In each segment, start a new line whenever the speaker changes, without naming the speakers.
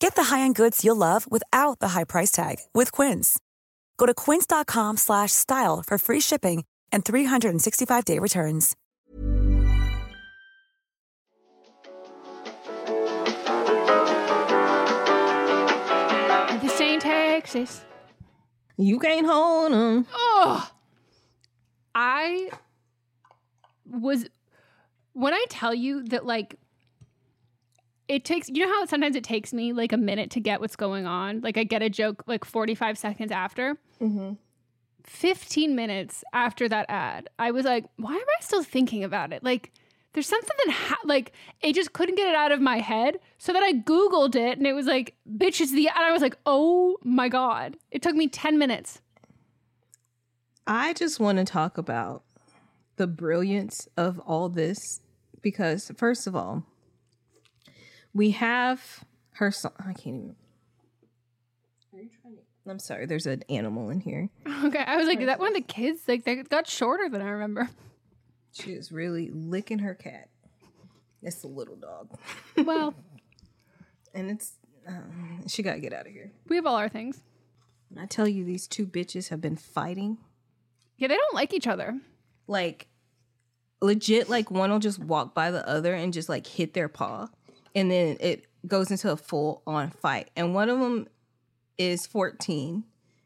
Get the high-end goods you'll love without the high price tag with Quince. Go to quince.com slash style for free shipping and 365-day returns.
This ain't Texas.
You can't hold them.
Oh, I was when I tell you that like it takes you know how sometimes it takes me like a minute to get what's going on. Like I get a joke like forty five seconds after.
Mm-hmm.
15 minutes after that ad, I was like, why am I still thinking about it? Like, there's something that, ha- like, it just couldn't get it out of my head. So then I Googled it and it was like, bitch, it's the, and I was like, oh my God. It took me 10 minutes.
I just want to talk about the brilliance of all this because, first of all, we have her song. I can't even. I'm sorry, there's an animal in here.
Okay. I was like, is that one of the kids? Like, they got shorter than I remember.
She is really licking her cat. It's a little dog.
Well,
and it's, um, she got to get out of here.
we have all our things.
When I tell you these two bitches have been fighting,
Yeah, they don't like each other.
like legit, like one will just walk by the other and just like hit their paw. And then it goes into a full on fight. And one of them is 14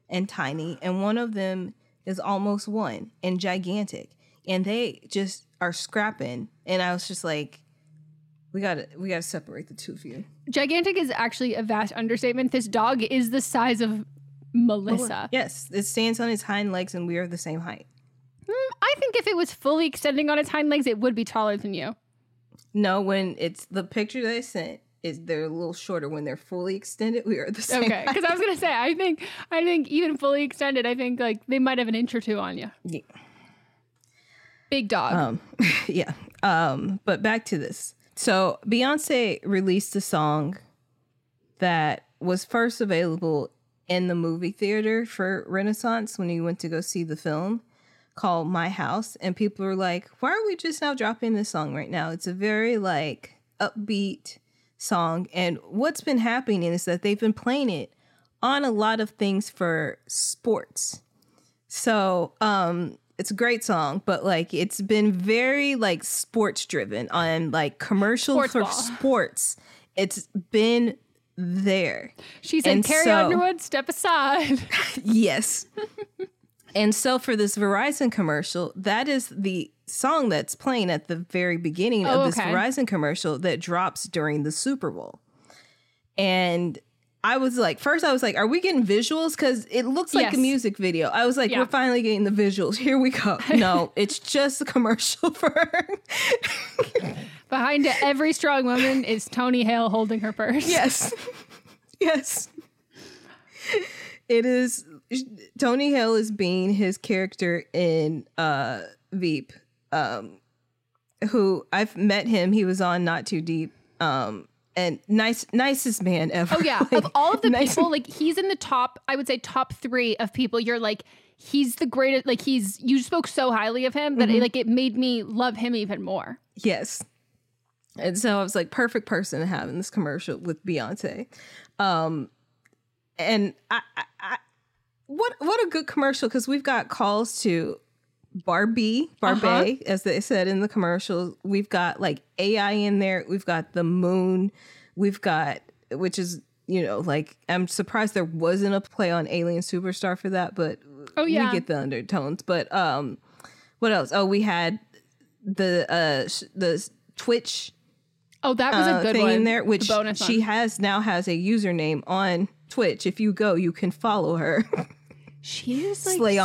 and tiny, and one of them is almost one and gigantic. And they just are scrapping. And I was just like, we gotta we gotta separate the two of you.
Gigantic is actually a vast understatement. This dog is the size of Melisa.
Yes, it stands on its hind legs and we are the same height.
Mm, I think if it was fully extending on its hind legs, it would be taller than you.
No, when it's the picture that I sent is they're a little shorter. When they're fully extended, we are the same.
Okay, because I was gonna say, I think, I think even fully extended, I think like they might have an inch or two on you.
Yeah.
Big dog.
Um, yeah. Um, but back to this. So Beyonce released a song that was first available in the movie theater for Renaissance when you went to go see the film called My House. And people were like, why are we just now dropping this song right now? It's a very like upbeat song. And what's been happening is that they've been playing it on a lot of things for sports. So, um, it's a great song, but like it's been very like sports driven on like commercial
Sports
for
ball.
sports. It's been there.
She's said,
and
Carrie
so-
Underwood, step aside.
Yes. And so for this Verizon commercial, that is the song that's playing at the very beginning
Oh,
of this
okay.
Verizon commercial that drops during the Super Bowl. And I was like, first I was like, are we getting visuals? Because it looks like
Yes.
a music video. I was like,
Yeah.
we're finally getting the visuals. Here we go. No, it's just a commercial for her.
Behind every strong woman is Tony Hale holding her purse.
Yes. yes. It is Tony Hale is being his character in uh Veep. Um who I've met him. He was on Not Too Deep. Um and nice nicest man ever.
Oh yeah,
Like,
of all of the
nice-
people, like he's in the top. I would say top three of people. You're like, he's the greatest. Like he's you spoke so highly of him that
Mm-hmm.
it, like it made me love him even more.
Yes. And so I was like, perfect person to have in this commercial with Beyonce. Um, and I, I, I what what a good commercial because we've got calls to Barbie, Barbie,
Uh-huh.
as they said in the commercial. We've got like AI in there. We've got the moon. We've got which is you know like I'm surprised there wasn't a play on Alien Superstar for that, but
Oh, yeah.
we get the undertones. But um, what else? Oh, we had the uh sh- the Twitch
Oh, that was
uh,
a good
thing
one.
in there,
The
which
bonus
she
one.
has now has a username on Twitch. If you go, you can follow her.
She is like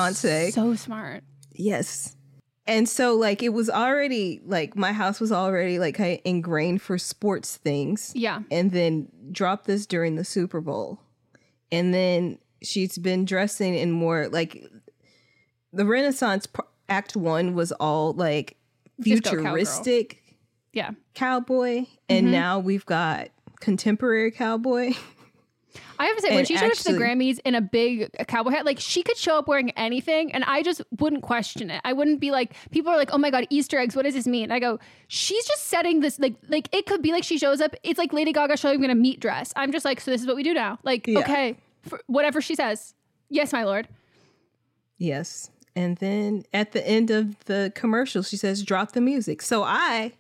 so smart.
yes. And so like it was already like my house was already like kind of ingrained for sports things.
Yeah.
And then dropped this during the Super Bowl. And then she's been dressing in more like the Renaissance Act 1 was all like
Disco cowgirl.
futuristic
Yeah.
cowboy and
Mm-hmm.
now we've got contemporary cowboy.
I have to say, when she showed up to the Grammys in a big cowboy hat, like she could show up wearing anything, and I just wouldn't question it. I wouldn't be like, people are like, "Oh my god, Easter eggs! What does this mean?" I go, she's just setting this like, like it could be like she shows up. It's like Lady Gaga showing up in a meat dress. I'm just like, so this is what we do now. Like,
Yeah.
okay, for whatever she says. Yes, my lord.
Yes. And then at the end of the commercial, she says, drop the music. So I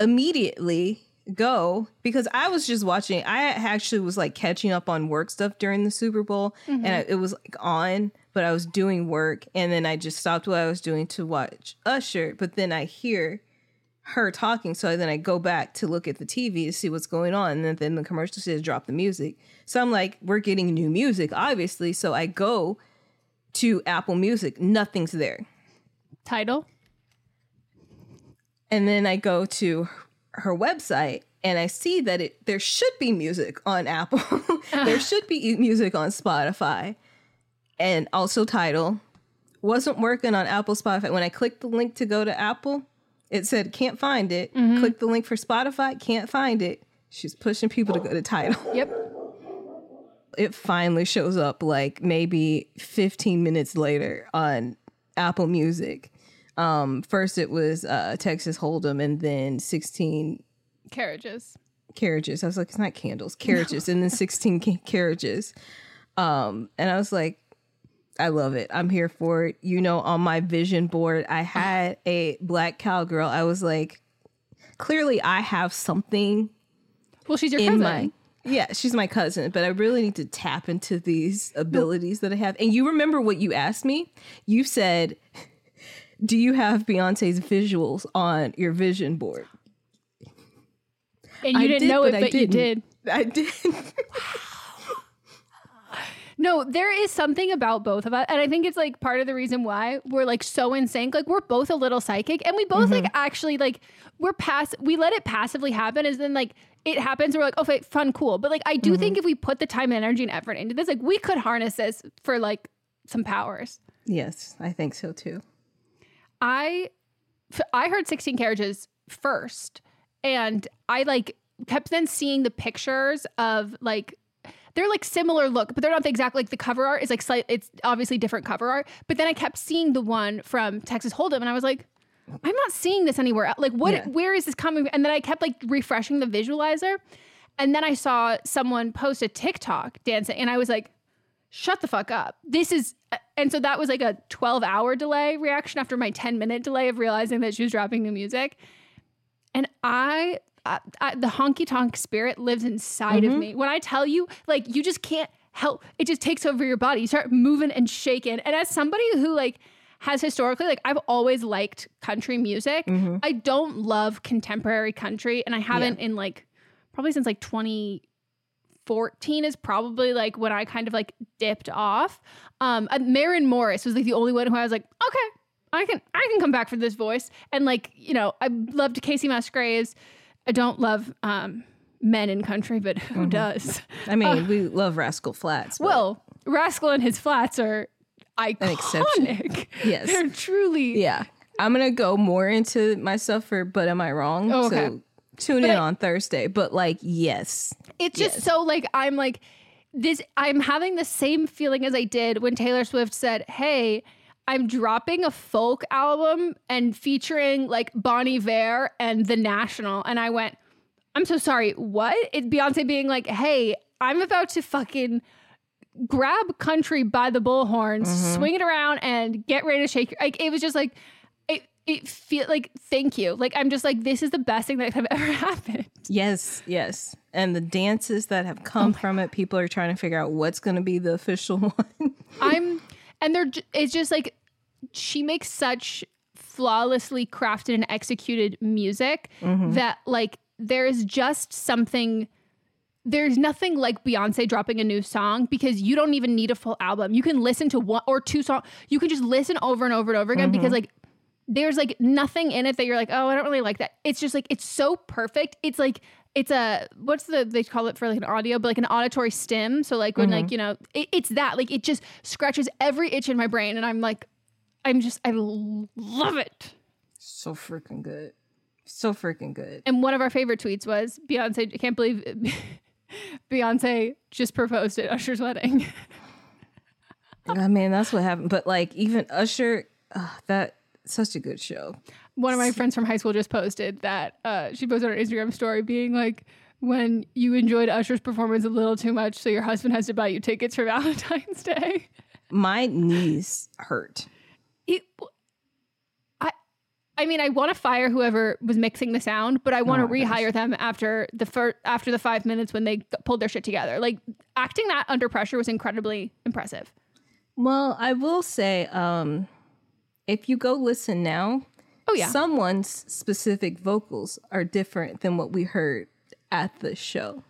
immediately go because I was just watching. I actually was like catching up on work stuff during the Super Bowl and mm-hmm. I, it was like on, but I was doing work. And then I just stopped what I was doing to watch Usher. But then I hear her talking. So then I go back to look at the TV to see what's going on. And then, then the commercial says, drop the music. So I'm like, we're getting new music, obviously. So I go to Apple Music, nothing's there.
Tidal.
And then I go to her website and I see that it there should be music on Apple. there should be music on Spotify. And also Tidal wasn't working on Apple Spotify. When I clicked the link to go to Apple, it said can't find it. Mm-hmm. Click the link for Spotify, can't find it. She's pushing people to go to Tidal.
Yep.
it finally shows up like maybe 15 minutes later on Apple Music. Um, first it was uh, Texas Hold'em, and then 16
Carriages.
carriages. I was like, it's not candles, carriages, and then 16 ca- carriages. Um, and I was like, I love it. I'm here for it. You know, on my vision board, I had a black cowgirl. I was like, clearly, I have something
Well, she's your
in
cousin.
my yeah she's my cousin but i really need to tap into these abilities that i have and you remember what you asked me you said do you have beyonce's visuals on your vision board
and you
I
didn't
did,
know it,
but I
but you did.
i did
No, there is something about both of us. And I think it's like part of the reason why we're like so in sync. Like we're both a little psychic and we both like mm-hmm. actually like we're pass we let it passively happen as then like it happens and we're like, okay, fun, cool. But like I do mm-hmm. think if we put the time, and energy, and effort into this, like we could harness this for like some powers.
yes i think so too
I I heard 16 carriages first, and I like kept then seeing the pictures of like they're like similar look, but they're not the exact like the cover art is like slight. It's obviously different cover art. But then I kept seeing the one from Texas Hold'em, and I was like, I'm not seeing this anywhere. else. Like, what?
Yeah.
Where is this coming? And then I kept like refreshing the visualizer, and then I saw someone post a TikTok dancing, and I was like, shut the fuck up. This is. And so that was like a 12 hour delay reaction after my 10 minute delay of realizing that she was dropping new music. And I, I, I the honky tonk spirit lives inside of mm-hmm. me. When I tell you, like, you just can't help, it just takes over your body. You start moving and shaking. And as somebody who, like, has historically, like, I've always liked country music. Mm-hmm. I don't love contemporary country, and I haven't in like probably since like 2014 is probably like when I kind of like dipped off. Um, uh, Maren Morris was like the only one who I was like, okay, I can I can come back for this voice. And like you know, I loved Kacey Musgraves. I don't love um, men in country, but who does?
I mean, we love Rascal Flatts.
Well, Rascal and his flats are
exception.
iconic.
Yes.
they're truly
yeah, I'm gonna go more into my stuff for "But Am I Wrong?"
Oh, okay.
So tune
But
in
I-
on Thursday. But like, yes,
it's just so like I'm like this I'm having the same feeling as I did when Taylor Swift said, "Hey, I'm dropping a folk album and featuring like Bon Iver and The National." And I went, "I'm so sorry. What?" It's Beyonce being like, "Hey, I'm about to fucking grab country by the bullhorns, mm-hmm. swing it around and get ready to shake your like it was just like it feel like thank you. Like I'm just like this is the best thing that could have ever happened.
yes, yes. And the dances that have come oh from it, people are trying to figure out what's gonna be the official one.
I'm, and they're, it's just like, she makes such flawlessly crafted and executed music mm-hmm. that, like, there is just something, there's nothing like Beyonce dropping a new song because you don't even need a full album. You can listen to one or two songs, you can just listen over and over and over again because, mm-hmm. like, there's like nothing in it that you're like, oh, I don't really like that. It's just like it's so perfect. It's like it's a what's the they call it for like an audio, but like an auditory stim. So like when like you know it, it's that like it just scratches every itch in my brain, and I'm like, I'm just I love it.
so freaking good, so freaking good.
And one of our favorite tweets was Beyonce. I can't believe Beyonce just proposed at Usher's wedding.
I mean, that's what happened. But like, even Usher, uh, that such a good show.
one of my friends from high school just posted that uh, she posted on her Instagram story being like, when you enjoyed Usher's performance a little too much, so your husband has to buy you tickets for Valentine's Day.
My knees hurt.
It, I, I mean, I want to fire whoever was mixing the sound, but I want to
Oh my gosh.
rehire them after the fir- after the five minutes when they pulled their shit together. Like acting that under pressure was incredibly impressive.
Well, I will say, um, if you go listen now,
Oh yeah,
someone's specific vocals are different than what we heard at the show.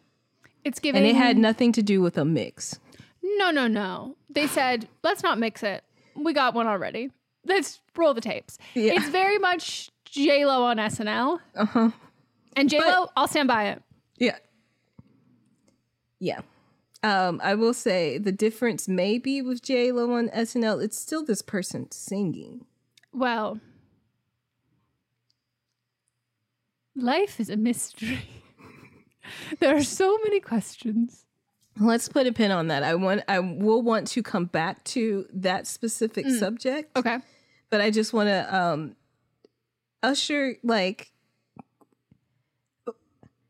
it's giving.
And it had nothing to do with a mix.
No, no, no. They said, let's not mix it. We got one already. Let's roll the tapes.
Yeah.
It's very much J Lo on SNL. Uh huh. And J Lo, I'll stand by it.
Yeah. Yeah. Um, I will say the difference maybe with J Lo on SNL, it's still this person singing.
Well, life is a mystery. there are so many questions.
Let's put a pin on that. I want I will want to come back to that specific subject.
Okay.
But I just want to um Usher like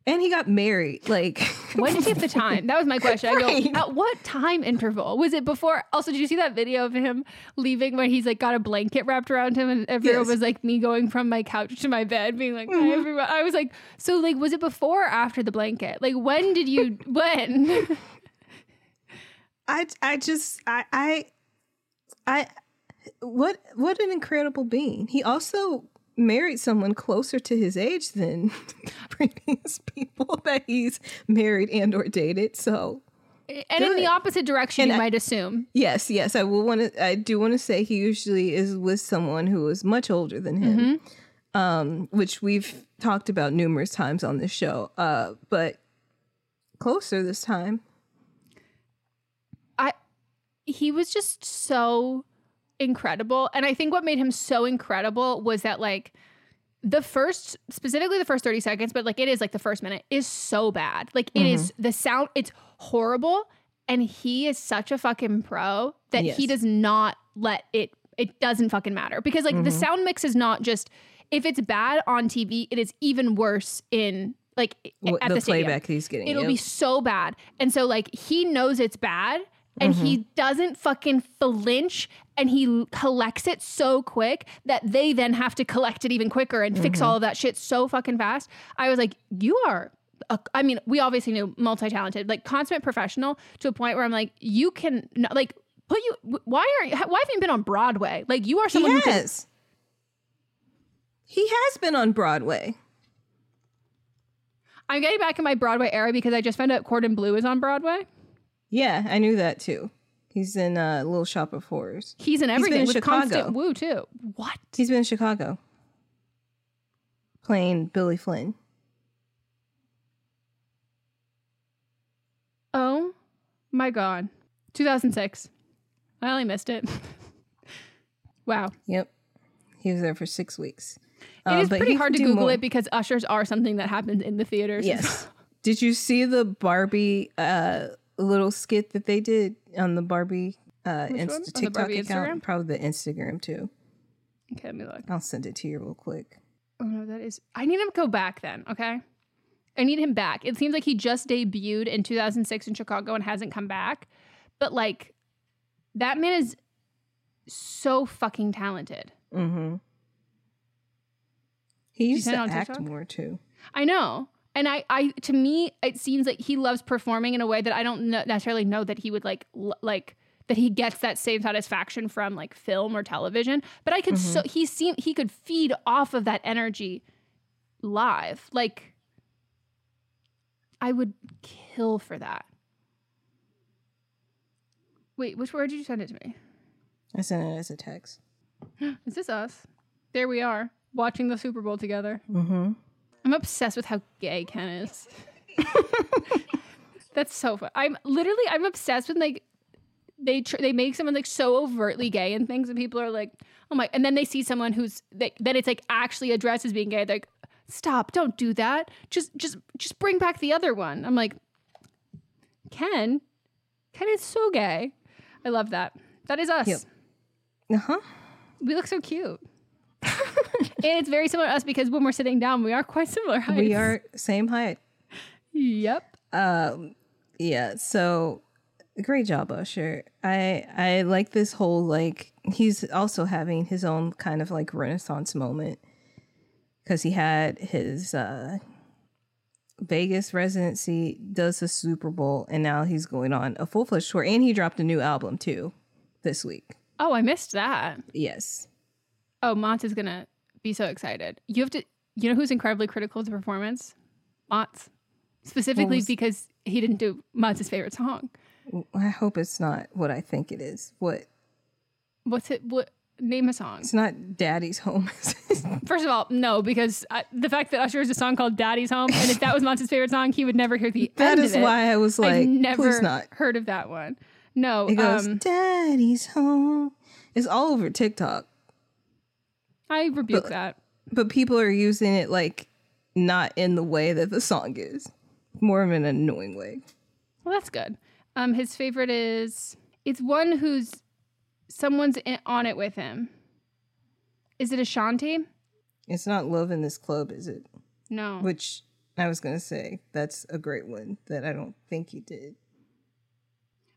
and he got married. Like
When did he have the time? That was my question. I go, at what time interval? Was it before? Also, did you see that video of him leaving when he's like got a blanket wrapped around him and everyone
Yes.
was like me going from my couch to my bed, being like, "Hi, mm-hmm. everyone. I was like, so like, was it before or after the blanket? Like, when did you, when?
I I just I I I what what an incredible being. He also married someone closer to his age than previous people that he's married and or dated. So
and in the opposite direction,
And
you
I-
might assume.
yes, yes, I will want to. I do want to say he usually is with someone who is much older than him, um, which we've talked about numerous times on this show. Uh, but closer this time.
I he was just so incredible and i think what made him so incredible was that like the first specifically the first 30 seconds but like it is like the first minute is so bad like it is
Mm-hmm.
the sound it's horrible and he is such a fucking pro that he does not let it it doesn't fucking matter because like the
Mm-hmm.
sound mix is not just if it's bad on tv it is even worse in like at
the
the, stadium.
playback he's getting.
It'll
yep.
be so bad. And so like he knows it's bad and he
Mm-hmm.
doesn't fucking flinch and he collects it so quick that they then have to collect it even quicker and fix
Mm-hmm.
all of that shit so fucking fast. I was like, you are a, I mean, we obviously knew multi-talented, like consummate professional to a point where I'm like, you can n- like put you why are you why haven't you been on Broadway? Like you are
He
someone who can
has. He has been on Broadway.
I'm getting back in my Broadway era because I just found out Corbin Bleu is on Broadway.
Yeah, I knew that too. He's in uh, Little Shop of Horrors.
He's in
been
everything
in
with
Chicago.
constant woo too. What?
He's been in Chicago playing Billy Flynn.
Oh my god. 2006. I only missed it. wow.
Yep. He was there for six weeks.
It
Uh,
is pretty hard to Google
more.
it because ushers are something that happens in the theaters.
Yes. Did you see the Barbie uh, little skit that they did on the Barbie uh,
Which
Inst-
one? On the
TikTok
Barbie
account?
Instagram?
Probably the Instagram too.
okay, let me look.
I'll send it to you real quick.
Oh no, that is. I need him to go back then. Okay. I need him back. It seems like he just debuted in 2006 in Chicago and hasn't come back. But like, that man is so fucking talented.
Mm-hmm. He used to act
TikTok?
more too.
I know. And I, I, to me, it seems like he loves performing in a way that I don't kn- necessarily know that he would like, l- like that he gets that same satisfaction from like film or television. But I could so he seem he could feed off of that energy live. Like, I would kill for that. Wait, which word did you send it to me?
I sent it as a text.
Is this us? There we are watching the Super Bowl together.
Mm-hmm.
I'm obsessed with how gay Ken is. That's so fun. I'm literally I'm obsessed with like they tr- they make someone like so overtly gay and things, and people are like, oh my, and then they see someone who's they, then it's like actually addressed as being gay. They're like, stop, don't do that. Just just just bring back the other one. I'm like, Ken, Ken is so gay. I love that. That is us.
Yep. Uh huh.
We look so cute. And it's very similar to us because when we're sitting down, we are quite similar heights.
We are same height.
Yep.
Um, yeah. So great job, Usher. I I like this whole like he's also having his own kind of like renaissance moment because he had his uh Vegas residency, does the Super Bowl, and now he's going on a full fledged tour, and he dropped a new album too this week.
Oh, I missed that.
Yes.
Oh, Mont is gonna be so excited. You have to. You know who's incredibly critical of the performance? Mott's. Specifically
was-
because he didn't do Mott's favorite song.
I hope it's not what I think it is. What?
What's it? What name a song?
It's not Daddy's Home.
First of all, no, because I, the fact that Usher has a song called "Daddy's Home" and if that was Mott's favorite song, he would never hear the
That
end
is
of it.
why I was like,
I've never
not.
heard of that one. No,
It goes,
um,
Daddy's home. It's all over TikTok,
I rebuke
but-
that.
but people are using it like not in the way that the song is, more of an annoying way.
Well, that's good. Um, his favorite is it's one who's someone's in, on it with him. Is it Ashanti?
It's not Love in This Club, is it?
No.
Which I was gonna say that's a great one that I don't think he did.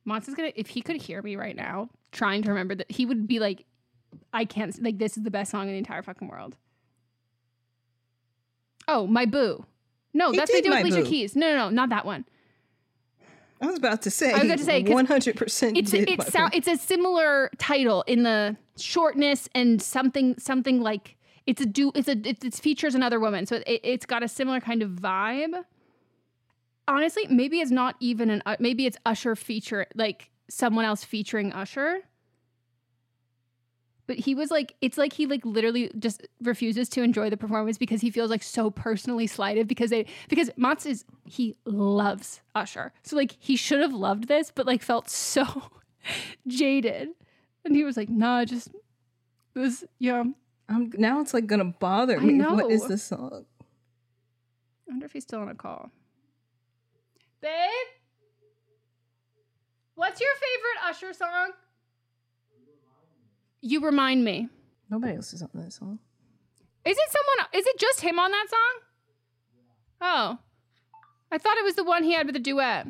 Mons is gonna if he could hear me right now, trying to remember that he would be like, I can't like this is the best song in the entire fucking world. Oh, my boo. No,
He
that's they
did
do with Alicia
Boo.
Keys. No, no, no, not that one.
I was about to say.
I was about to say,
one hundred percent.
It's it's sound, it's a similar title in the shortness and something something like it's a do it's a it, it features another woman, so it, it's got a similar kind of vibe. Honestly, maybe it's not even an uh, maybe it's Usher feature like someone else featuring Usher. But he was like, it's like he like literally just refuses to enjoy the performance because he feels like so personally slighted because they because Mats is he loves Usher. So like he should have loved this, but like felt so jaded. And he was like, nah, just it was, you know,
I'm now it's like gonna bother
I
me. What is this song?
I wonder if he's still on a call. Babe? What's your favorite Usher song? You remind me.
Nobody else is on this song.
Is it someone? Is it just him on that song? Oh, I thought it was the one he had with the duet.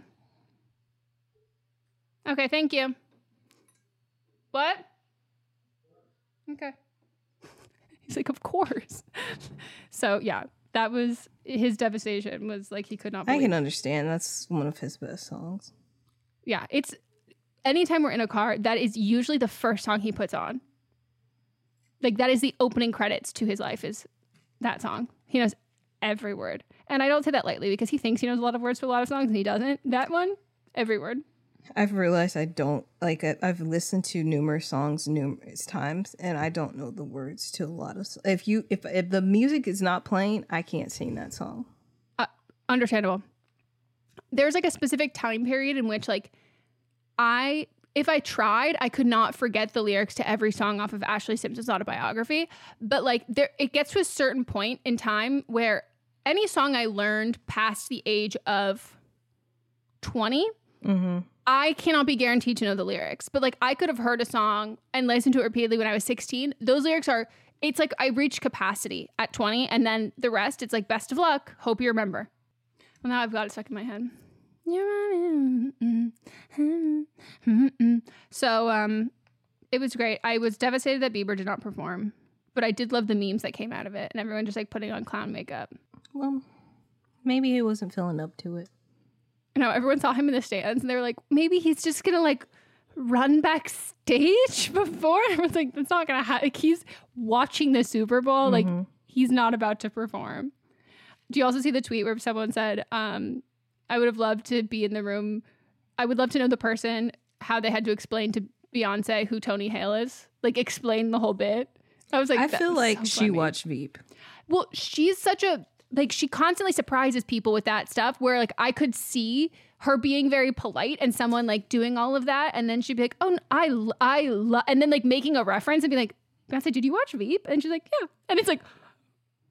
Okay, thank you. What? Okay. He's like, of course. so yeah, that was his devastation. Was like he could not. Believe.
I can understand. That's one of his best songs.
Yeah, it's anytime we're in a car, that is usually the first song he puts on. Like that is the opening credits to his life is that song. He knows every word. And I don't say that lightly because he thinks he knows a lot of words for a lot of songs and he doesn't. That one, every word.
I've realized I don't like. I've listened to numerous songs numerous times, and I don't know the words to a lot of. If you if if the music is not playing, I can't sing that song.
Uh, understandable. There's like a specific time period in which like I if I tried, I could not forget the lyrics to every song off of Ashlee Simpson's autobiography. But like there it gets to a certain point in time where any song I learned past the age of 20, mm-hmm. I cannot be guaranteed to know the lyrics. But like I could have heard a song and listened to it repeatedly when I was 16. Those lyrics are it's like I reached capacity at 20 and then the rest it's like best of luck, hope you remember. Well now I've got it stuck in my head. You're running. mm, mm, mm, mm. So um it was great. I was devastated that Bieber did not perform, but I did love the memes that came out of it and everyone just like putting on clown makeup.
Well, maybe he wasn't feeling up to it.
No, everyone saw him in the stands and they were like, maybe he's just gonna like run backstage before. I was like, that's not gonna happen. Like, he's watching the Super Bowl. Like he's not about to perform. Do you also see the tweet where someone said, um, I would have loved to be in the room. I would love to know the person how they had to explain to Beyonce who Tony Hale is. Like explain the whole bit. I was like,
I feel like
so
she
funny."
watched Veep.
Well, she's such a like she constantly surprises people with that stuff where like I could see her being very polite and someone like doing all of that and then she'd be like, "Oh, I I love," and then like making a reference and be like, "Beyonce, did you watch Veep?" And she's like, "Yeah," and it's like,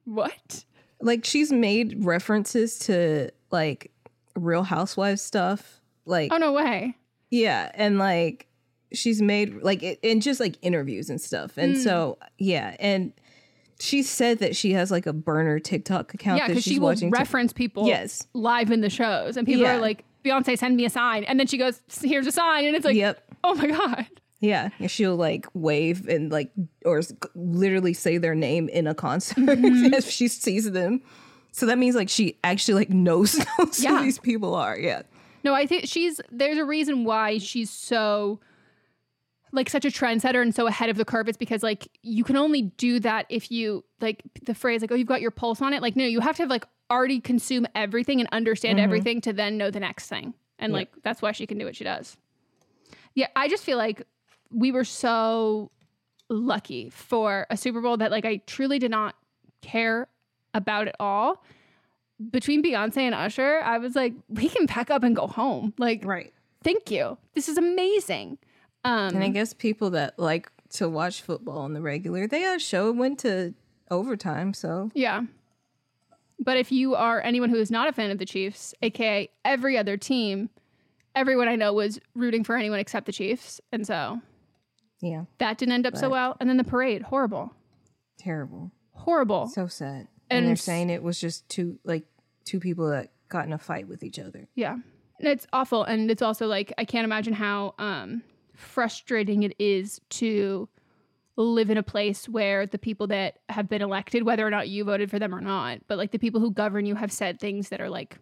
"What?"
Like she's made references to like Real Housewives stuff. Like
Oh no way!
yeah, and like she's made like it, in just like interviews and stuff. And
Hmm.
so yeah, and she said that she has like a burner TikTok account
Yeah, because she will reference people
Yes.
live in the shows, and people
Yeah.
are like, "Beyonce, send me a sign," and then she goes, "Here's a sign," and it's like,
Yep.
"Oh my god."
Yeah, and she'll like wave and like or literally say their name in a concert
Mm-hmm.
if she sees them. So that means like she actually like knows, knows
Yeah.
who these people are. Yeah.
No, I think she's there's a reason why she's so like such a trendsetter and so ahead of the curve. It's because like you can only do that if you like the phrase like, oh, you've got your pulse on it. Like, no, you have to have like already consume everything and understand mm-hmm. everything to then know the next thing. And like that's why she can do what she does. Yeah, I just feel like we were so lucky for a Super Bowl that like I truly did not care about it all. Between Beyonce and Usher, I was like, we can pack up and go home. Like,
Right.
thank you. This is amazing. Um,
And I guess people that like to watch football on the regular, they uh, show went to overtime. So
yeah. But if you are anyone who is not a fan of the Chiefs, aka every other team, everyone I know was rooting for anyone except the Chiefs. And so
yeah,
that didn't end up so well. And then the parade, horrible.
terrible.
Horrible.
So sad.
And
And, they're saying it was just two like two people that got in a fight with each other.
Yeah. And It's awful. And it's also like, I can't imagine how um, frustrating it is to live in a place where the people that have been elected, whether or not you voted for them or not, but like the people who govern you have said things that are like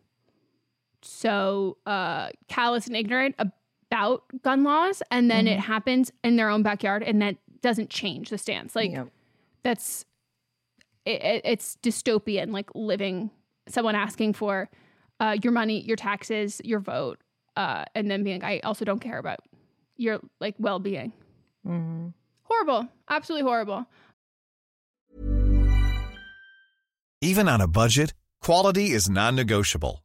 so uh, callous and ignorant about gun laws. And then it happens in their own backyard and that doesn't change the stance. Like,
Yep.
that's it, it- it's dystopian like living someone asking for uh, your money your taxes your vote uh, and then being i also don't care about your like well-being. Horrible. Absolutely horrible.
Even on a budget, quality is non-negotiable.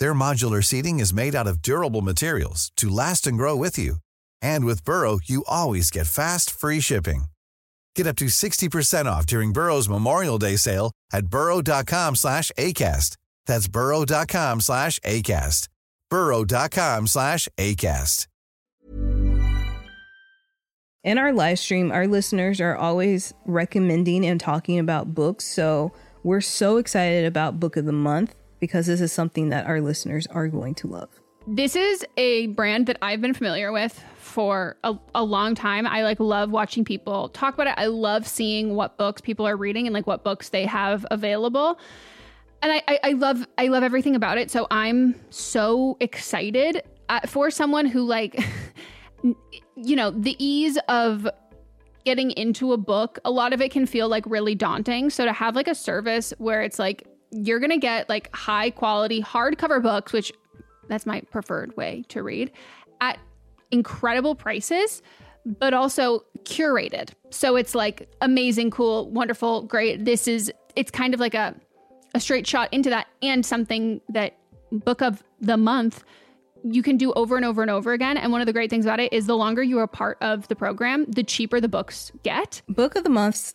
Their modular seating is made out of durable materials to last and grow with you. And with Burrow, you always get fast, free shipping. Get up to 60% off during Burrow's Memorial Day sale at burrow.com slash ACAST. That's burrow.com slash ACAST. burrow.com slash ACAST.
In our live stream, our listeners are always recommending and talking about books. So we're so excited about Book of the Month because this is something that our listeners are going to love.
This is a brand that I've been familiar with for a, a, long time. I like love watching people talk about it. I love seeing what books people are reading and like what books they have available. And I, I, I love I love everything about it. So I'm so excited uh, for someone who like you know the ease of getting into a book. A lot of it can feel like really daunting. So to have like a service where it's like you're going to get like high quality hardcover books, which that's my preferred way to read, at incredible prices, but also curated. So it's like amazing, cool, wonderful, great. This is, it's kind of like a, a straight shot into that and something that book of the month you can do over and over and over again. And one of the great things about it is the longer you are part of the program, the cheaper the books get.
Book of the Month's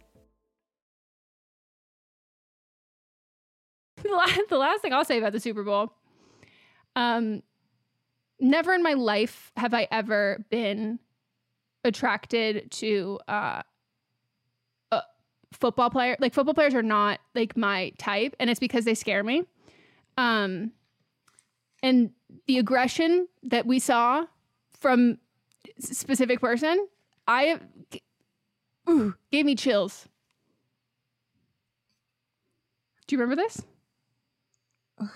The la- the last thing I'll say about the Super Bowl um, never in my life have I ever been attracted to uh, a football player. Like football players are not like my type, and it's because they scare me. Um, and the aggression that we saw from specific person, I ooh, gave me chills. Do you remember this?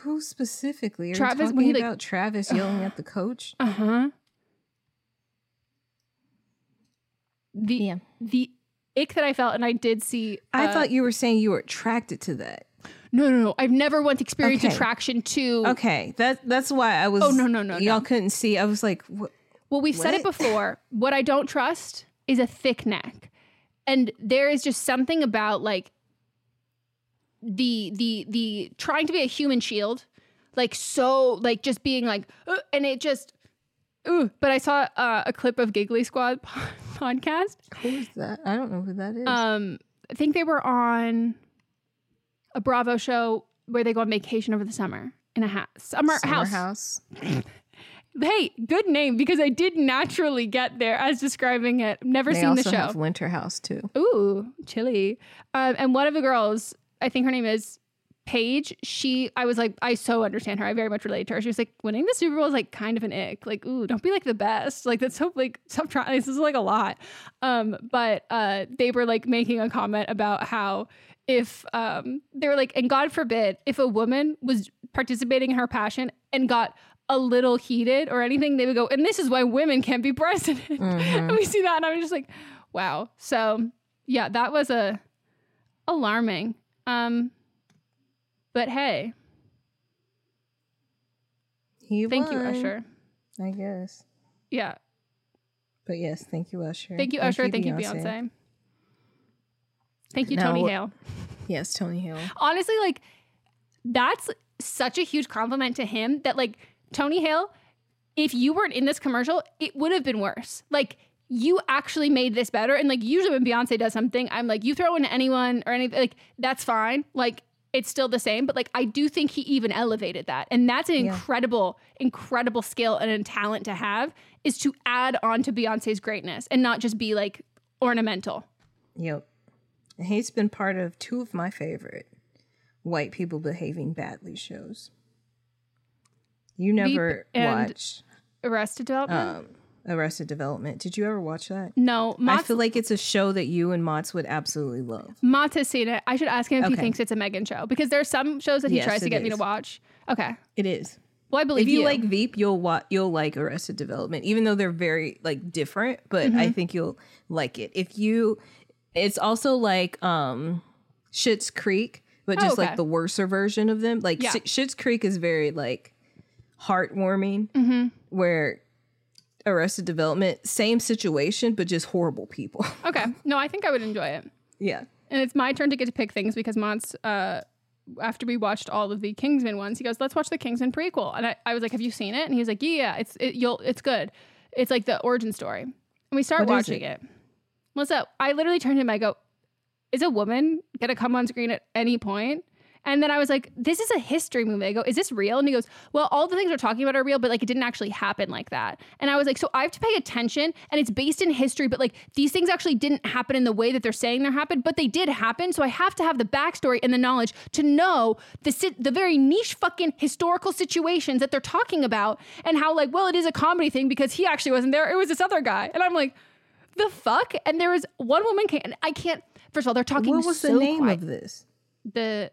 Who specifically? Are
Travis-
you talking
he, like-
about Travis yelling at the coach?
Uh huh. The
Yeah.
the ick that I felt, and I did see.
I
uh,
thought you were saying you were attracted to that.
no, no, no. I've never once experienced
Okay.
attraction to.
Okay, that that's why I was.
Oh, no, no, no,
Y'all
no.
couldn't see. I was like, what?
Well, we've said it before. what I don't trust is a thick neck, and there is just something about like the the the trying to be a human shield, like so like just being like, "Uh," and it just. Ooh, but I saw uh, a clip of Giggly Squad podcast,
Who is that? I don't know who that is.
Um, I think they were on a Bravo show where they go on vacation over the summer in a house, summer,
Summer
house.
house.
Hey, good name because I did naturally get there as describing it. Never
They
seen the show.
have Winter House too.
Ooh, chilly. Um, and one of the girls, I think her name is Paige. She, I was like, I so understand her. I very much relate to her. She was like, winning the Super Bowl is like kind of an ick. Like, ooh, don't be like the best. Like that's so like stop trying. This is like a lot. Um, but uh, they were like making a comment about how if um they were like, and God forbid, if a woman was participating in her passion and got a little heated or anything, they would go, and this is why women can't be president. and we see that, and I was just like, wow. So yeah, that was a alarming. Um, but hey,
He
thank you, Usher.
I guess.
Yeah,
But yes, thank you, Usher.
thank you, Usher. Thank you, Beyonce. Thank you,
Now
Tony Hale.
Yes, Tony Hale.
Honestly, like that's such a huge compliment to him that like Tony Hale, if you weren't in this commercial, it would have been worse. Like you actually made this better. And like usually when Beyonce does something, I'm like, you throw in anyone or anything, like that's fine. Like it's still the same. But like I do think he even elevated that. And that's an
Yeah.
incredible, incredible skill and a talent to have is to add on to Beyonce's greatness and not just be like ornamental.
Yep. And he's been part of two of my favorite white people behaving badly shows. You never watch
Arrested Development?
um, Arrested Development. Did you ever watch that?
no,
I feel like it's a show that you and Mott's would absolutely love.
Mott has seen it. I should ask him if he thinks it's a Meghan show because there are some shows that he
Yes,
tries to get me to watch. Okay.
It is.
Well, I believe
if you, like Veep, you'll wa- you'll like Arrested Development, even though they're very like different. But
Mm-hmm.
I think you'll like it. If you, it's also like um, Schitt's Creek, but
Oh,
just
okay.
like the worser version of them. Like
Yeah.
Sch- Schitt's Creek is very like heartwarming,
Mm-hmm.
where Arrested Development, same situation, but just horrible people.
Okay. No, I think I would enjoy it.
yeah.
And it's my turn to get to pick things because Mott's, uh, after we watched all of the Kingsman ones, he goes, let's watch the Kingsman prequel. And I, I was like, have you seen it? And he was like, yeah, it's, it, you'll, it's good. It's like the origin story. And we start
What
watching it. What's up? I literally turned to him. I go, is a woman to come on screen at any point? And then I was like, this is a history movie. I go, is this real? And he goes, well, all the things we're talking about are real, but like it didn't actually happen like that. And I was like, so I have to pay attention and it's based in history, but like these things actually didn't happen in the way that they're saying they happened, but they did happen. So I have to have the backstory and the knowledge to know the, si- the very niche fucking historical situations that they're talking about and how like, well, it is a comedy thing because he actually wasn't there. It was this other guy. And I'm like, the fuck? And there was one woman came, and I can't, first of all, they're talking
What was
so
the name
quiet
of this?
the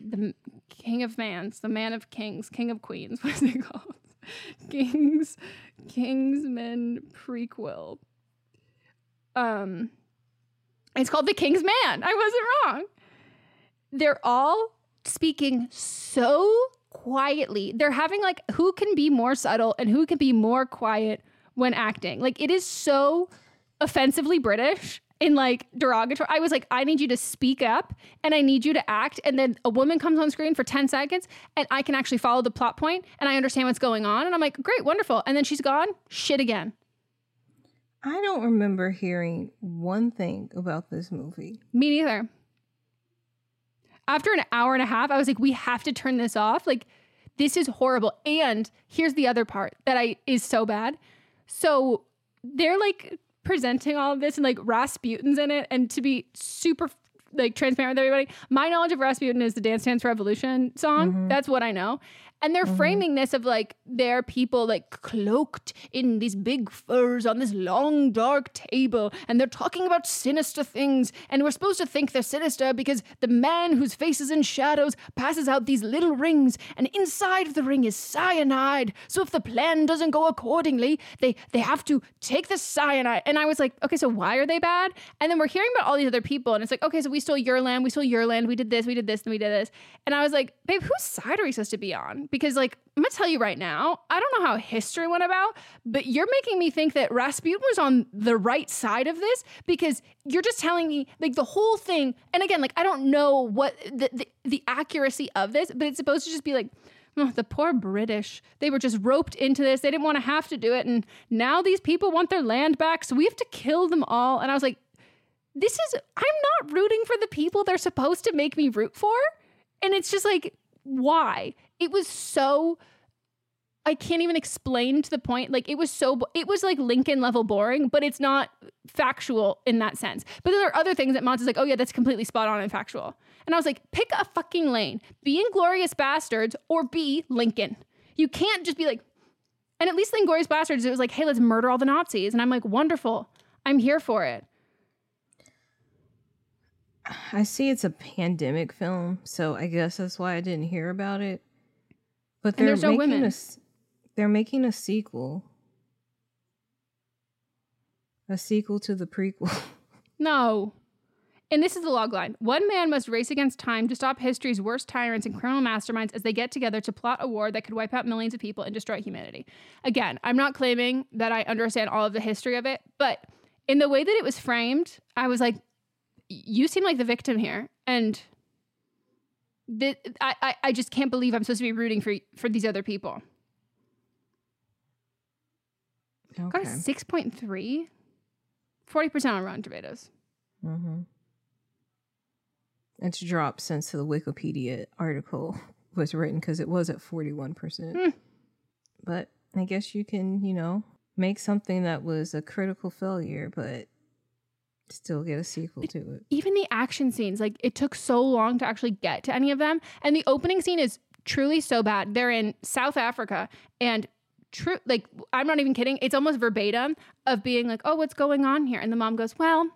the king of mans, the man of kings, king of queens. What is it called? Kings, Kingsman prequel. Um, it's called the King's Man. I wasn't wrong. They're all speaking so quietly. They're having like who can be more subtle and who can be more quiet when acting. Like it is so offensively British in like derogatory. I was like, I need you to speak up and I need you to act. And then a woman comes on screen for 10 seconds and I can actually follow the plot point and I understand what's going on. And I'm like, great, wonderful. And then she's gone, shit again.
I don't remember hearing one thing about this movie.
Me neither. After an hour and a half, I was like, we have to turn this off. Like, this is horrible. And here's the other part that I is so bad. So they're like presenting all of this and like Rasputin's in it. And to be super like transparent with everybody, my knowledge of Rasputin is the Dance Dance Revolution song. Mm-hmm. That's what I know. And they're mm-hmm. framing this of like they're people like cloaked in these big furs on this long dark table, and they're talking about sinister things. And we're supposed to think they're sinister because the man whose face is in shadows passes out these little rings, and inside of the ring is cyanide. So if the plan doesn't go accordingly, they they have to take the cyanide. And I was like, okay, so why are they bad? And then we're hearing about all these other people, and it's like, okay, so we stole your land, we stole your land, we did this, we did this, and we did this. And I was like, babe, whose side are we supposed to be on? Because like I'm gonna tell you right now, I don't know how history went about, but you're making me think that Rasputin was on the right side of this because you're just telling me like the whole thing. And again, like I don't know what the the, the accuracy of this, but it's supposed to just be like. "Oh, the poor British. They were just roped into this. They didn't want to have to do it. And now these people want their land back. So we have to kill them all. And I was like, this is, I'm not rooting for the people they're supposed to make me root for. And it's just like, why? It was so I can't even explain to the point. Like it was so it was like Lincoln level boring, but it's not factual in that sense. But there are other things that Mons is like, oh yeah, that's completely spot on and factual. And I was like, pick a fucking lane. Be Inglourious Basterds or be Lincoln. You can't just be like, and at least in Inglourious Basterds, it was like, hey, let's murder all the Nazis. And I'm like, wonderful. I'm here for it.
I see it's a pandemic film, so I guess that's why I didn't hear about it. But they're
there's no
making
women.
a they're making a sequel. A sequel to the prequel.
No. And this is the logline. One man must race against time to stop history's worst tyrants and criminal masterminds as they get together to plot a war that could wipe out millions of people and destroy humanity. Again, I'm not claiming that I understand all of the history of it, but in the way that it was framed, I was like, you seem like the victim here. And th- I, I, I just can't believe I'm supposed to be rooting for, for these other people. Got a
Okay.
6.3, 40% on Rotten Tomatoes.
Mm-hmm. It's dropped since the Wikipedia article was written because it was at 41%.
Hmm.
But I guess you can, you know, make something that was a critical failure, but still get a sequel to it.
even the action scenes, like it took so long to actually get to any of them. And the opening scene is truly so bad. They're in South Africa and true like I'm not even kidding. It's almost verbatim of being like, "Oh, what's going on here?" And the mom goes, "Well,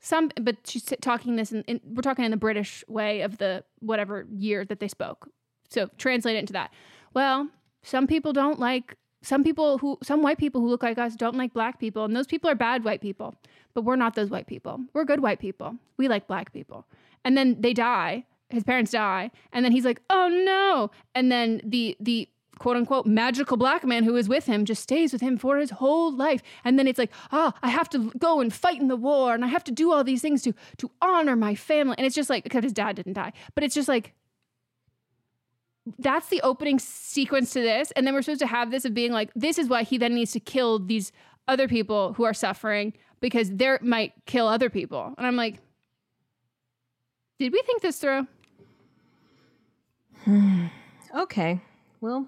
some but she's talking this in, in we're talking in the British way of the whatever year that they spoke. So translate it into that. Well, some people don't like some people who some white people who look like us don't like black people and those people are bad white people but we're not those white people. We're good white people. We like black people. And then they die. His parents die. And then he's like oh no. And then the the quote unquote magical black man who is with him just stays with him for his whole life. And then it's like ah i have to go and fight in the war and i have to do all these things to to honor my family. And it's just like because his dad didn't die. But it's just like that's the opening sequence to this and then we're supposed to have this of being like this is why he then needs to kill these other people who are suffering because they might kill other people and i'm like did we think this through
Okay. Well,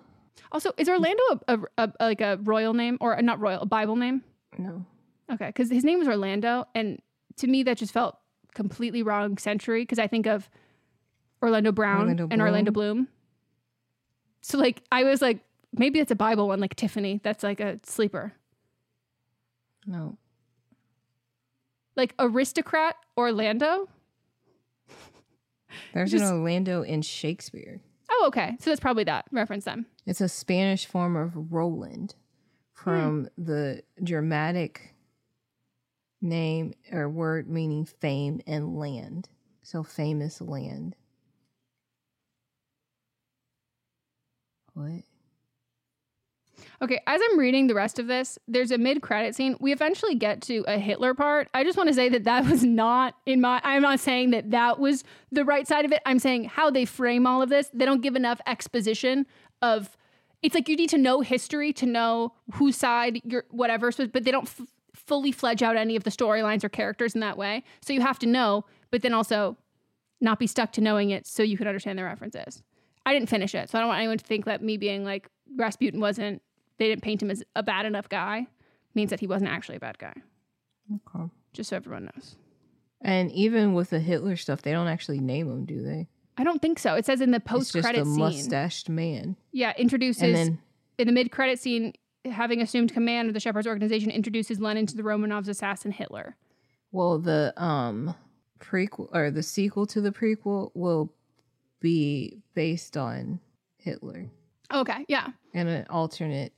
Also, is Orlando a, a, a like a royal name or not royal, a Bible name?
no.
Okay, because his name was Orlando, and to me that just felt completely wrong century because I think of Orlando Brown
Orlando
and Orlando Bloom. So like I was like maybe it's a Bible one like Tiffany that's like a sleeper
No.
like aristocrat Orlando.
There's
Just-
an Orlando in Shakespeare.
Oh okay, so that's probably that reference them.
It's a Spanish form of Roland from hmm. the Germanic name or word meaning fame and land. So famous land. What?
Okay, as I'm reading the rest of this, there's a mid-credit scene. We eventually get to a Hitler part. I just want to say that that was not in my. I'm not saying that that was the right side of it. I'm saying how they frame all of this. They don't give enough exposition of. It's like you need to know history to know whose side you're whatever. But they don't f- fully fledge out any of the storylines or characters in that way. So you have to know, but then also not be stuck to knowing it so you can understand the references. I didn't finish it, so I don't want anyone to think that me being like Rasputin wasn't they didn't paint him as a bad enough guy means that he wasn't actually a bad guy.
Okay.
Just so everyone knows.
And even with the Hitler stuff, they don't actually name him, do they?
I don't think so. It says in the post credit scene.
mustached man.
Yeah, introduces
And then
in the mid credit scene, having assumed command of the Shepherds organization, introduces Lenin to the Romanovs' assassin Hitler.
Well, the um prequel or the sequel to the prequel will be based on Hitler
Okay, yeah.
in an alternate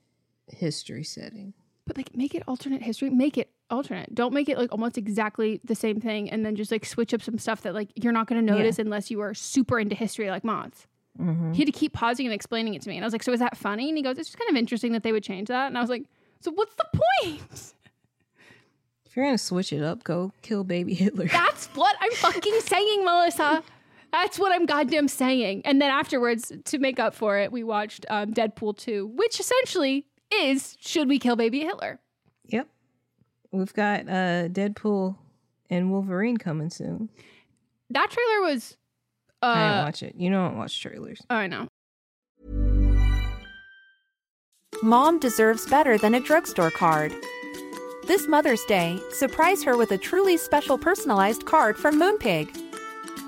history setting.
But like make it alternate history, make it alternate. Don't make it like almost exactly the same thing and then just like switch up some stuff that like you're not going to notice unless you are super into history like Moth. Mm-hmm. He had to keep pausing and explaining it to me. And I was like, So is that funny? And he goes, It's just kind of interesting that they would change that. And I was like, So what's the point?
If you're gonna switch it up, go kill baby Hitler.
That's what I'm fucking saying, Melisa. That's what I'm goddamn saying. And then afterwards, to make up for it, we watched um, Deadpool 2, which essentially is Should We Kill Baby Hitler?
Yep. We've got uh Deadpool and Wolverine coming soon.
That trailer was. Uh,
I didn't watch it. You don't watch trailers.
oh, I know.
Mom deserves better than a drugstore card. This Mother's Day, surprise her with a truly special personalized card from Moonpig.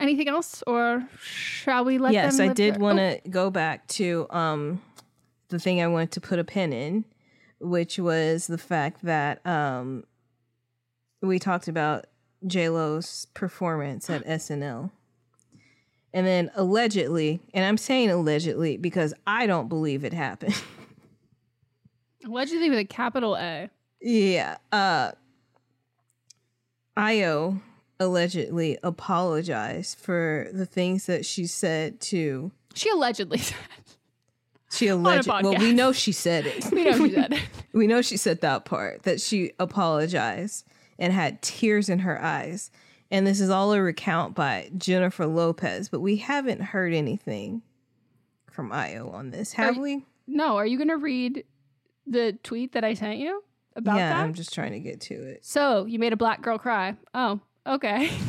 Anything else, or shall we let
yes? I did want
Oh,
to go back to um the thing I wanted to put a pin in, which was the fact that um we talked about J Lo's performance at SNL. And then allegedly, and I'm saying allegedly because I don't believe it happened.
allegedly with a capital A.
Yeah. Uh Ayo allegedly apologized for the things that she said to
She allegedly said.
she
a
alleged well we know she said it.
We know she said it.
we know she said that part that she apologized and had tears in her eyes. And this is all a recount by Jennifer Lopez, but we haven't heard anything from Ayo on this, have
Are-
we?
No, are you going to read the tweet that I sent you about
yeah,
that?
I'm just trying to get to it.
So you made a black girl cry. Oh, okay.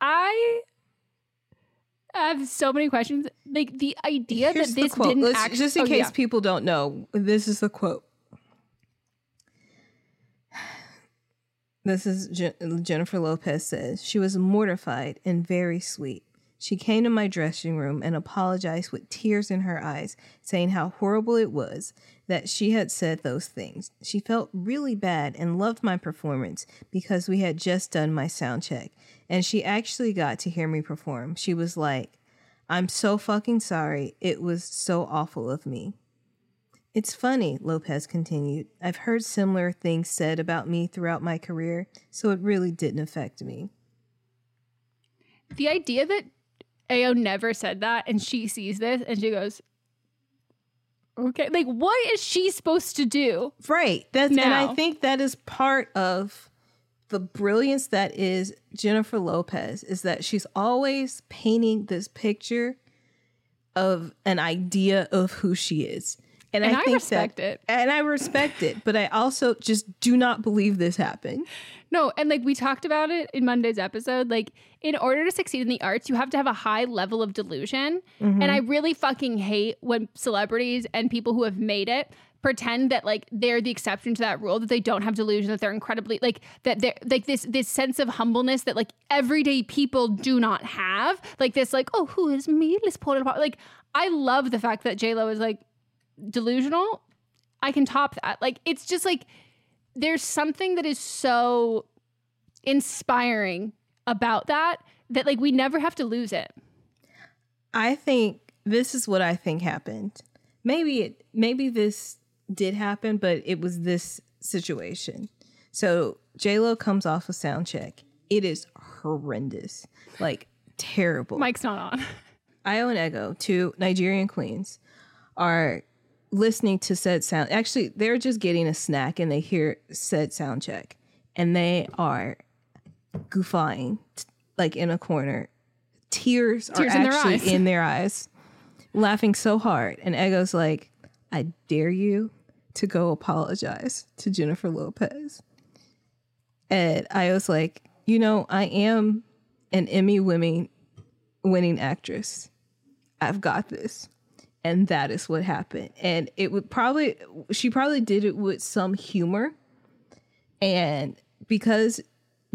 I have so many questions. Like the idea
Here's
that this
quote.
didn't
Let's-
actually.
just in
oh,
case
yeah.
people don't know, this is the quote. This is Je- Jennifer Lopez says she was mortified and very sweet. She came to my dressing room and apologized with tears in her eyes, saying how horrible it was that she had said those things. She felt really bad and loved my performance because we had just done my sound check, and she actually got to hear me perform. She was like, I'm so fucking sorry. It was so awful of me. It's funny, Lopez continued. I've heard similar things said about me throughout my career, so it really didn't affect me.
the idea that Ayo never said that and she sees this and she goes, okay, like what is she supposed to do?
Right. That's and I think that is part of the brilliance that is Jennifer Lopez is that she's always painting this picture of an idea of who she is. And,
And
I,
I
think
respect
that,
it.
And I respect it, but I also just do not believe this happened.
No, and like we talked about it in Monday's episode, like in order to succeed in the arts, you have to have a high level of delusion.
Mhm.
And I really fucking hate when celebrities and people who have made it pretend that like they're the exception to that rule that they don't have delusion that they're incredibly like that they're like this this sense of humbleness that like everyday people do not have like this like oh who is me let's pull it apart like i love the fact that j-lo is like delusional i can top that like it's just like there's something that is so inspiring about that that like we never have to lose it
I think this is what I think happened. Maybe it maybe this did happen, but it was this situation. So J Lo comes off a sound check. It is horrendous. Like terrible.
mike's not on
Ayo and Ego, two Nigerian queens, are listening to said sound. Actually, they're just getting a snack and they hear said sound check. And they are goofing like in a corner. Tears,
Tears
are
in their
actually
eyes.
in their eyes, laughing so hard. And Ego's like, I dare you to go apologize to Jennifer Lopez. And I was like, you know, I am an Emmy winning winning actress. I've got this. And that is what happened. And it would probably she probably did it with some humor. And because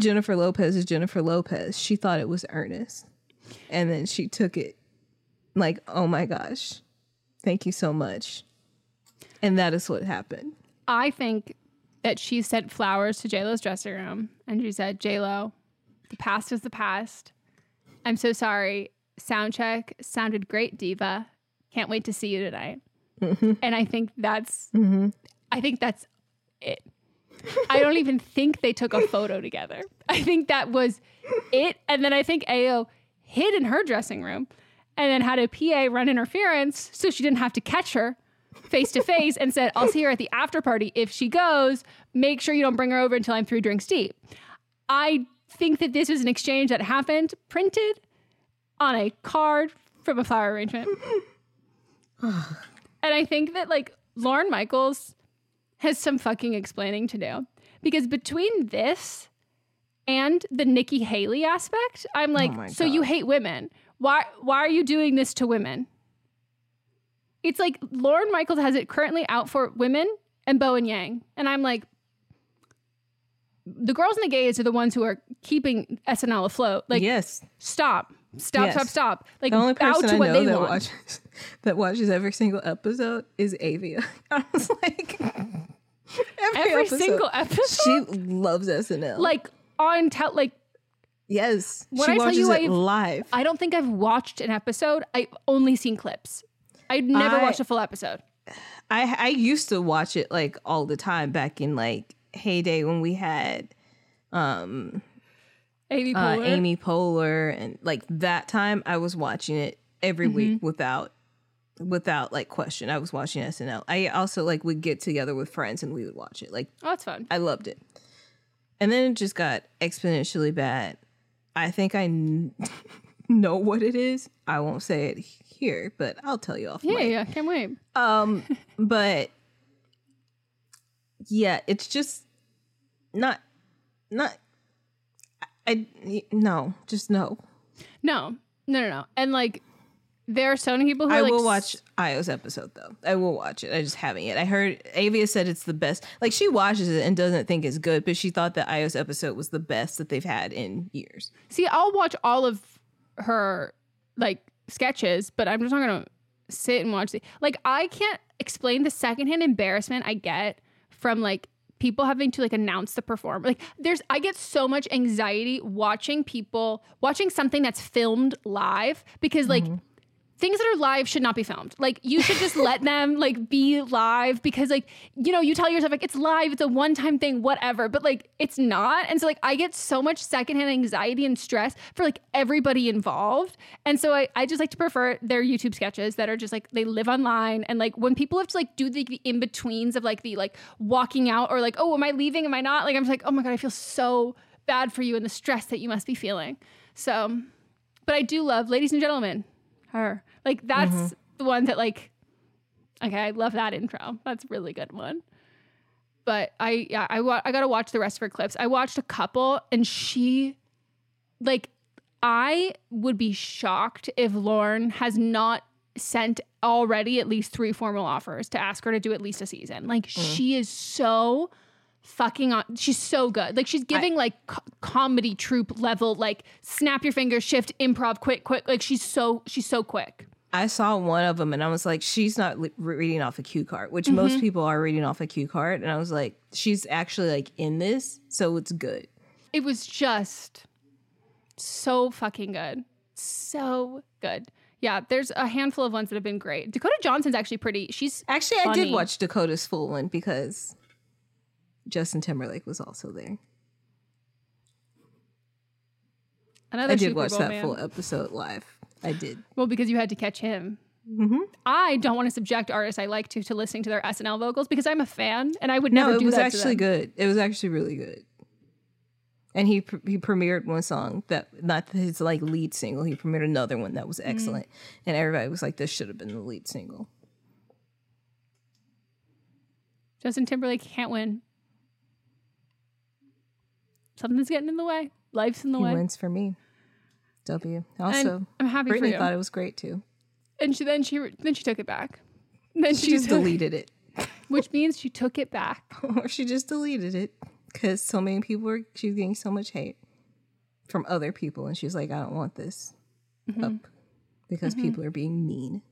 Jennifer Lopez is Jennifer Lopez, she thought it was earnest. And then she took it like, "Oh my gosh. Thank you so much." And that is what happened.
I think that she sent flowers to JLo's dressing room and she said, JLo, the past is the past. I'm so sorry. Sound check sounded great, Diva. Can't wait to see you tonight. Mm-hmm. And I think that's mm-hmm. I think that's it. I don't even think they took a photo together. I think that was it. And then I think Ayo hid in her dressing room and then had a PA run interference so she didn't have to catch her face to face and said, I'll see her at the after party. If she goes, make sure you don't bring her over until I'm three drinks deep. I think that this was an exchange that happened printed on a card from a flower arrangement. and I think that like Lorne Michaels has some fucking explaining to do because between this and the Nikki Haley aspect, I'm like, oh
my
so you hate women. Why why are you doing this to women? It's like Lorne Michaels has it currently out for women and Bowen Yang. And I'm like, the girls and the gays are the ones who are keeping SNL afloat. Like,
yes.
stop. Stop,
Yes.
stop, stop. Like,
the only person
to
I
what
know that
want.
watches that watches every single episode is Avia. I was like, every,
Every single episode?
She loves SNL.
like, on tell, like,
yes,
when
she
I tell you
it
I've-
live.
I don't think I've watched an episode. I've only seen clips. I'd never
I-
watched a full episode.
I I used to watch it like all the time back in like heyday when we had um
Amy
uh,
Poehler.
Amy Poehler and like that time I was watching it every week
Mm-hmm.
without without like question. I was watching SNL. I also like would get together with friends and we would watch it. Like
Oh, that's fun.
I loved it. And then it just got exponentially bad. I think I kn- know what it is. I won't say it here, but I'll tell you off.
Yeah,
mic.
yeah, can't wait.
Um, but yeah, it's just not not. I, no, just no.
No, no, no, no. And like, there are so many people who
I
like,
will watch Ayo's episode though. I will watch it. I just haven't yet. I heard Avia said it's the best. Like she watches it and doesn't think it's good, but she thought that Ayo's episode was the best that they've had in years.
See, I'll watch all of her like sketches, but I'm just not gonna sit and watch the like I can't explain the secondhand embarrassment I get from like people having to like announce the performer. Like there's I get so much anxiety watching people watching something that's filmed live because like mm-hmm. Things that are live should not be filmed. Like you should just let them like be live because like you know you tell yourself like it's live, it's a one time thing, whatever. But like it's not, and so like I get so much secondhand anxiety and stress for like everybody involved, and so I I just like to prefer their YouTube sketches that are just like they live online and like when people have to like do the, the in betweens of like the like walking out or like oh am I leaving am I not like I'm just like oh my god I feel so bad for you and the stress that you must be feeling. So, but I do love, ladies and gentlemen, her. Like that's mm-hmm. the one that like okay, I love that intro. That's a really good one. But I yeah, I wa- I got to watch the rest of her clips. I watched a couple and she like I would be shocked if Lorne has not sent already at least three formal offers to ask her to do at least a season. Like mm. she is so fucking on she's so good. Like she's giving like co- comedy troupe level like snap your fingers shift improv quick quick. Like she's so she's so quick.
I saw one of them and I was like, she's not li- reading off a cue card, which most mm-hmm. people are reading off a cue card. And I was like, she's actually like in this, so it's good.
it was just so fucking good. So good. Yeah there's a handful of ones that have been great. Dakota johnson's actually pretty she's
Actually, I did watch Dakota's full one because Justin Timberlake was also there.
another
I did
Super
watch
Bowl
that
man.
full episode live. I did.
well because you had to catch him
Mm-hmm.
I don't want to subject artists I like to to listening to their SNL vocals because I'm a fan and I would never do that.
No, it was actually good. It was actually really good. And he pr- he premiered one song that not his like lead single. He premiered another one that was
Mm.
excellent, and everybody was like, "This should have been the lead single."
Justin Timberlake can't win. Something's getting in the way. Life's in the
he
way.
wins for me. W. Also,
I'm happy for
Britney
you.
thought it was great too.
And she then she then she took it back. Then
she just deleted it.
which means she took it back.
or she just deleted it because so many people are she's getting so much hate from other people and she's like i don't want this up because
Mhm.
people are being mean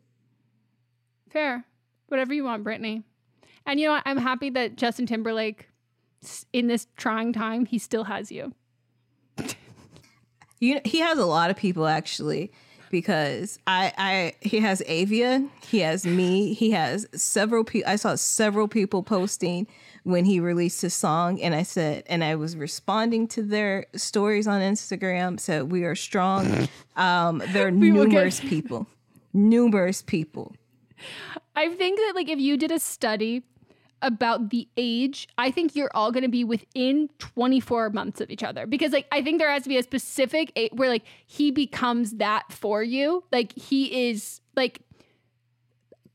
Fair. Whatever you want, Britney. And you know what? I'm happy that Justin Timberlake, in this trying time, he still has you.
you he has a lot of people actually because i i he has avia he has me he has several people i saw several people posting when he released his song and i said and i was responding to their stories on instagram so we are strong um there are
will get-
numerous people numerous people
I think that like if you did a study about the age, I think you're all going to be within 24 months of each other. Because like I think there has to be a specific a- where like he becomes that for you. Like he is like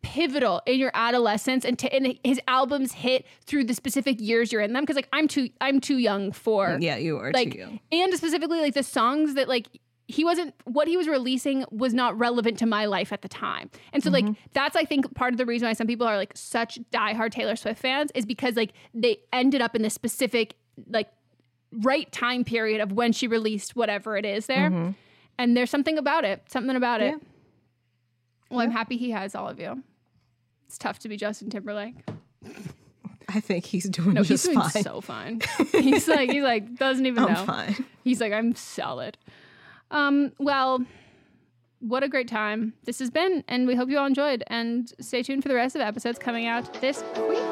pivotal in your adolescence and, to, and his albums hit through the specific years you're in them. Because like I'm too I'm too young for
yeah you are
like
too young.
and specifically like the songs that like he wasn't what he was releasing was not relevant to my life at the time. And so like that's i think part of the reason why some people are like such diehard taylor swift fans is because like they ended up in this specific like right time period of when she released whatever it is there.
Mhm.
and there's something about it something about it.
Yeah.
well i'm happy he has all of you. It's tough to be justin timberlake.
I think he's doing
no he's
just
doing
fine.
so fine. He's like he's like doesn't even
i'm
know.
fine.
He's like, I'm solid. Um, well, what a great time this has been, and we hope you all enjoyed. And stay tuned for the rest of the episodes coming out this week.